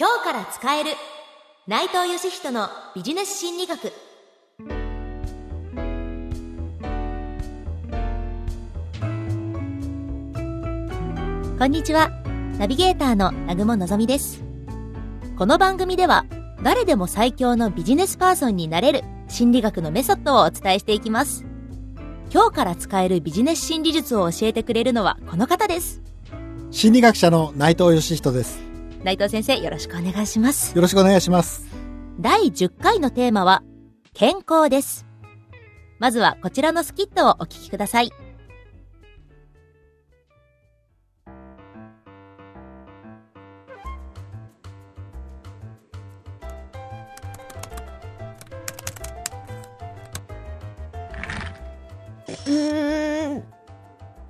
今日から使える。内藤義人のビジネス心理学。こんにちは。ナビゲーターの南雲のぞみです。この番組では誰でも最強のビジネスパーソンになれる心理学のメソッドをお伝えしていきます。今日から使えるビジネス心理術を教えてくれるのはこの方です。心理学者の内藤義人です。内藤先生よろしくお願いしますよろしくお願いします。第10回のテーマは健康ですまずはこちらのスキットをお聞きくださいうーん。は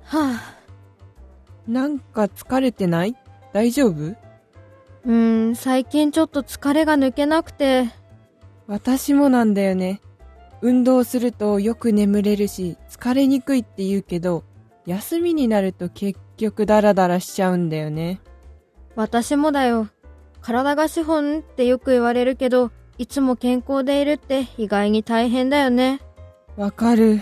あ。なんか疲れてない？大丈夫？うーん、最近ちょっと疲れが抜けなくて、私もなんだよね。運動するとよく眠れるし、疲れにくいって言うけど、休みになると結局ダラダラしちゃうんだよね。私もだよ。体が資本ってよく言われるけど、いつも健康でいるって意外に大変だよね。わかる。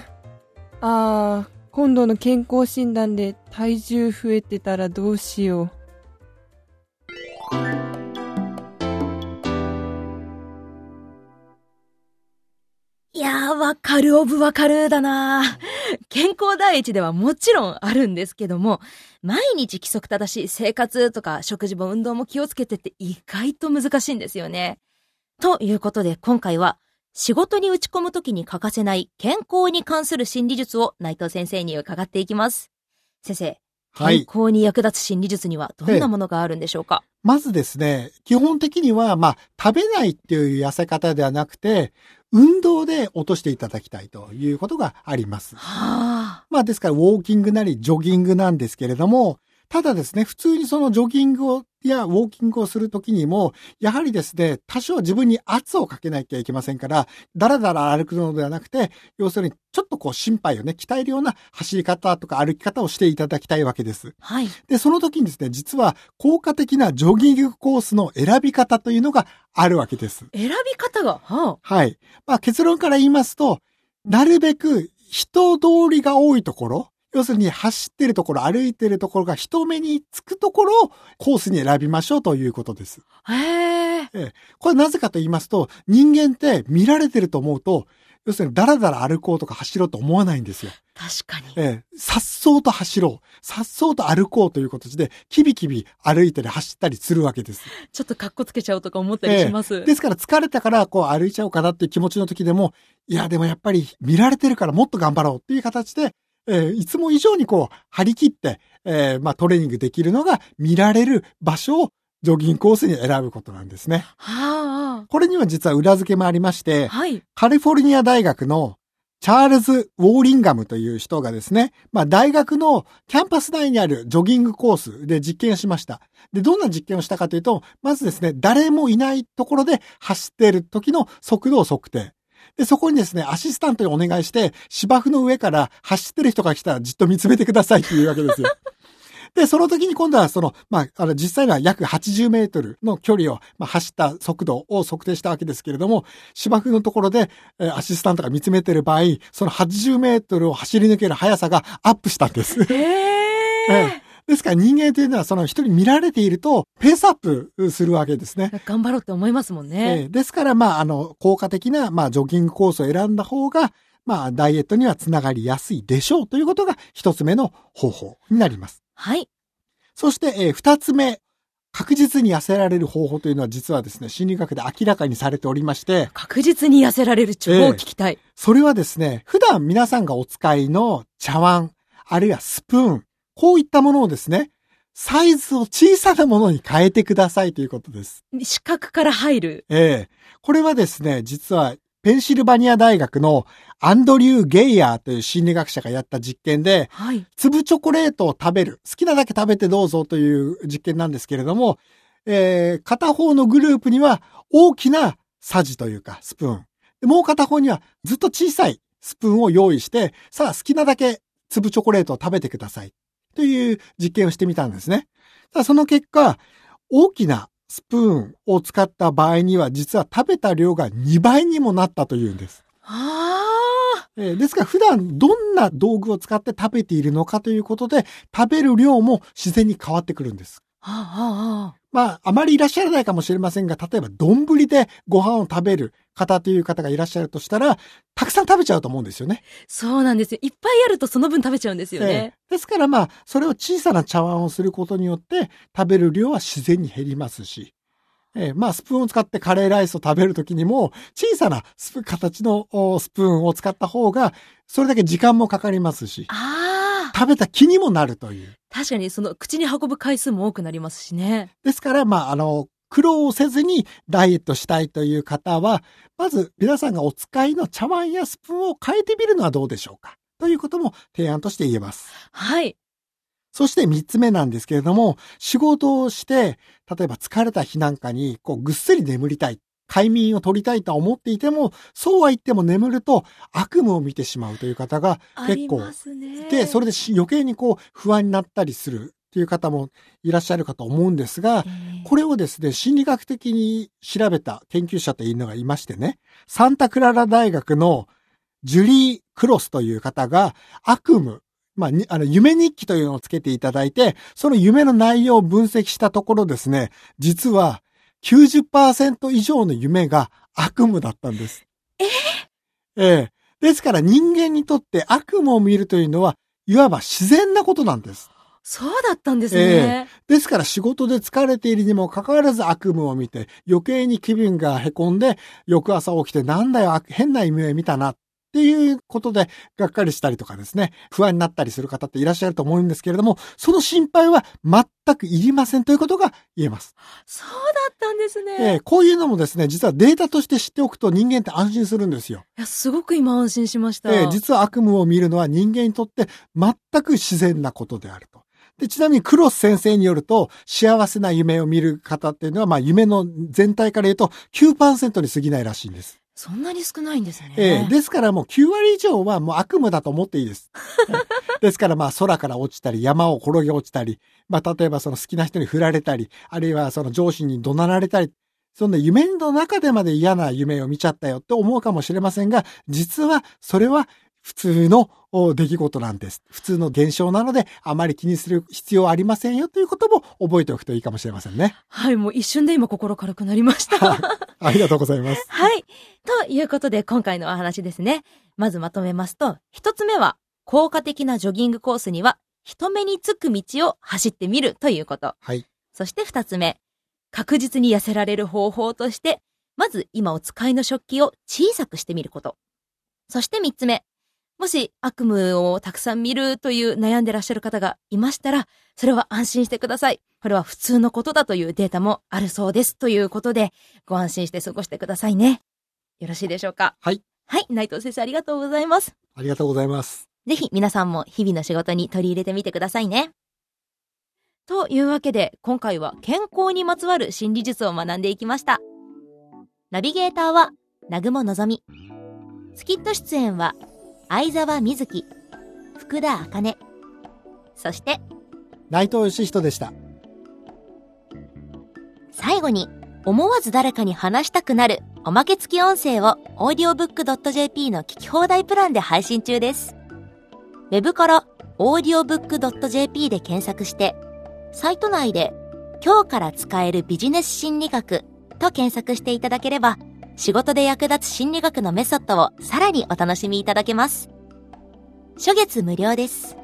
あー、今度の健康診断で体重増えてたらどうしよう。やー、わかるオブわかるだな健康第一ではもちろんあるんですけども、毎日規則正しい生活とか食事も運動も気をつけてって意外と難しいんですよね。ということで今回は、仕事に打ち込むときに欠かせない健康に関する心理術を内藤先生に伺っていきます。先生、健はい。康に役立つ心理術にはどんなものがあるんでしょうか、まずですね、基本的には、まあ、食べないっていう痩せ方ではなくて、運動で落としていただきたいということがあります。はあ。まあ、ですから、ウォーキングなり、ジョギングなんですけれども、ただですね、普通にそのジョギングを、やウォーキングをするときにも、やはりですね、多少自分に圧をかけなきゃいけませんから、だらだら歩くのではなくて、要するにちょっとこう心肺をね、鍛えるような走り方とか歩き方をしていただきたいわけです。はい。で、その時にですね、実は効果的なジョギングコースの選び方というのがあるわけです。選び方が、ははい。まあ結論から言いますと、なるべく人通りが多いところ、要するに走ってるところ、歩いてるところが人目につくところをコースに選びましょうということです。あ。へえ。これなぜかと言いますと、人間って見られてると思うと、要するにダラダラ歩こうとか走ろうと思わないんですよ。確かに。ええ、さっそうと走ろう。さっそうと歩こうという形で、キビキビ歩いたり走ったりするわけです。ちょっと格好つけちゃおうとか思ったりします。ですから疲れたからこう歩いちゃおうかなっていう気持ちの時でも、いやでもやっぱり見られてるからもっと頑張ろうっていう形で、えーいつも以上にこう張り切って、えーまあトレーニングできるのが見られる場所をジョギングコースに選ぶことなんですね。はこれには実は裏付けもありましあ。て、はい。カリフォルニア大学のチャールズ・ウォーリンガムという人がですね、まあ大学のキャンパス内にあるジョギングコースで実験をしました。で、どんな実験をしたかというと、まずですね、誰もいないところで走っている時の速度を測定。で、そこにですね、アシスタントにお願いして、芝生の上から走ってる人が来たらじっと見つめてくださいっていうわけですよ。で、その時に今度はその、まあ、あの、実際には約80メートルの距離を、まあ、走った速度を測定したわけですけれども、芝生のところで、えーアシスタントが見つめてる場合、その80メートルを走り抜ける速さがアップしたんです。へ え。ええですから人間というのはその人に見られていると、ペースアップするわけですね。頑張ろうって思いますもんえね。えですから、まあ、あの、効果的な、まあ、ジョギングコースを選んだ方が、まあ、ダイエットにはつながりやすいでしょうということが一つ目の方法になります。はい。そして、えー二つ目。確実に痩せられる方法というのは実はですね、心理学で明らかにされておりまして、確実に痩せられる超ええ聞きたい。それはですね、普段皆さんがお使いの茶碗、あるいはスプーン、こういったものをですね、サイズを小さなものに変えてくださいということです。視覚から入る。ええこれはですね、実は、ペンシルバニア大学のアンドリュー・ゲイヤーという心理学者がやった実験で、はい。粒チョコレートを食べる。好きなだけ食べてどうぞという実験なんですけれども、えー片方のグループには大きなサジというかスプーン。でもう片方にはずっと小さいスプーンを用意して、さあ好きなだけ粒チョコレートを食べてください。という実験をしてみたんですね。さあその結果、大きなスプーンを使った場合には、実は食べた量が2倍にもなったというんです。ああ。えーですから普段どんな道具を使って食べているのかということで、食べる量も自然に変わってくるんです。はあ、はあ、はあ。まあ、あまりいらっしゃらないかもしれませんが、例えば、丼でご飯を食べる方という方がいらっしゃるとしたら、たくさん食べちゃうと思うんですよね。そうなんですよ。いっぱいあるとその分食べちゃうんですよえね。えですからまあ、それを小さな茶碗をすることによって、食べる量は自然に減りますし、ええまあ、スプーンを使ってカレーライスを食べるときにも、小さなスプ形のおスプーンを使った方が、それだけ時間もかかりますし。食べた気にもなるという。確かにその口に運ぶ回数も多くなりますしね。ですから、まあ、あの、苦労をせずにダイエットしたいという方は、まず皆さんがお使いの茶碗やスプーンを変えてみるのはどうでしょうか？ということも提案として言えます。はい。そして三つ目なんですけれども、仕事をして、例えば疲れた日なんかに、こう、ぐっすり眠りたい。快眠を取りたいとは思っていても、そうは言っても眠ると悪夢を見てしまうという方が結構すね。で、それでし余計にこう不安になったりするっていう方もいらっしゃるかと思うんですが、これをですね、心理学的に調べた研究者というのがいましてね、サンタクララ大学のジュリー・クロスという方が悪夢、まあ、にあの、夢日記というのをつけていただいて、その夢の内容を分析したところですね、実は90%以上の夢が悪夢だったんです。えええ。ですから人間にとって悪夢を見るというのは、いわば自然なことなんです。そうだったんですね。ですから仕事で疲れているにもかかわらず悪夢を見て、余計に気分が凹んで、翌朝起きてなんだよ、あ変な夢見たなっていうことで、がっかりしたりとかですね、不安になったりする方っていらっしゃると思うんですけれども、その心配は全くいりませんということが言えます。そうだったんですね。ええこういうのもですね、実はデータとして知っておくと人間って安心するんですよ。いや、すごく今安心しました。ええ実は悪夢を見るのは人間にとって全く自然なことであると。で、ちなみにクロス先生によると、幸せな夢を見る方っていうのは、まあ夢の全体から言うと9%に過ぎないらしいんです。そんなに少ないんですね。ええですからもう9割以上はもう悪夢だと思っていいです。え えですからまあ空から落ちたり、山を転げ落ちたり、まあ例えばその好きな人に振られたり、あるいはその上司に怒鳴られたり、そんな夢の中でまで嫌な夢を見ちゃったよって思うかもしれませんが、実はそれは普通のお出来事なんです。普通の現象なので、あまり気にする必要はありませんよということも覚えておくといいかもしれませんね。はい、もう一瞬で今心軽くなりました。は いありがとうございます。はい。ということで、今回のお話ですね。まずまとめますと、一つ目は、効果的なジョギングコースには、人目につく道を走ってみるということ。はい。そして二つ目、確実に痩せられる方法として、まず今お使いの食器を小さくしてみること。そして三つ目、もし悪夢をたくさん見るという悩んでらっしゃる方がいましたら、それは安心してください。これは普通のことだというデータもあるそうです。ということで、ご安心して過ごしてくださいね。よろしいでしょうかはい。はい、内藤先生ありがとうございます。ありがとうございます。ぜひ皆さんも日々の仕事に取り入れてみてくださいね。というわけで、今回は健康にまつわる心理術を学んでいきました。ナビゲーターは、南雲のぞみ。スキット出演は、相沢瑞希、福田茜。そして、内藤義人でした。最後に、思わず誰かに話したくなるおまけ付き音声を audiobook.jp の聞き放題プランで配信中です。ウェブから audiobook.jp で検索して、サイト内で今日から使えるビジネス心理学と検索していただければ、仕事で役立つ心理学のメソッドをさらにお楽しみいただけます。初月無料です。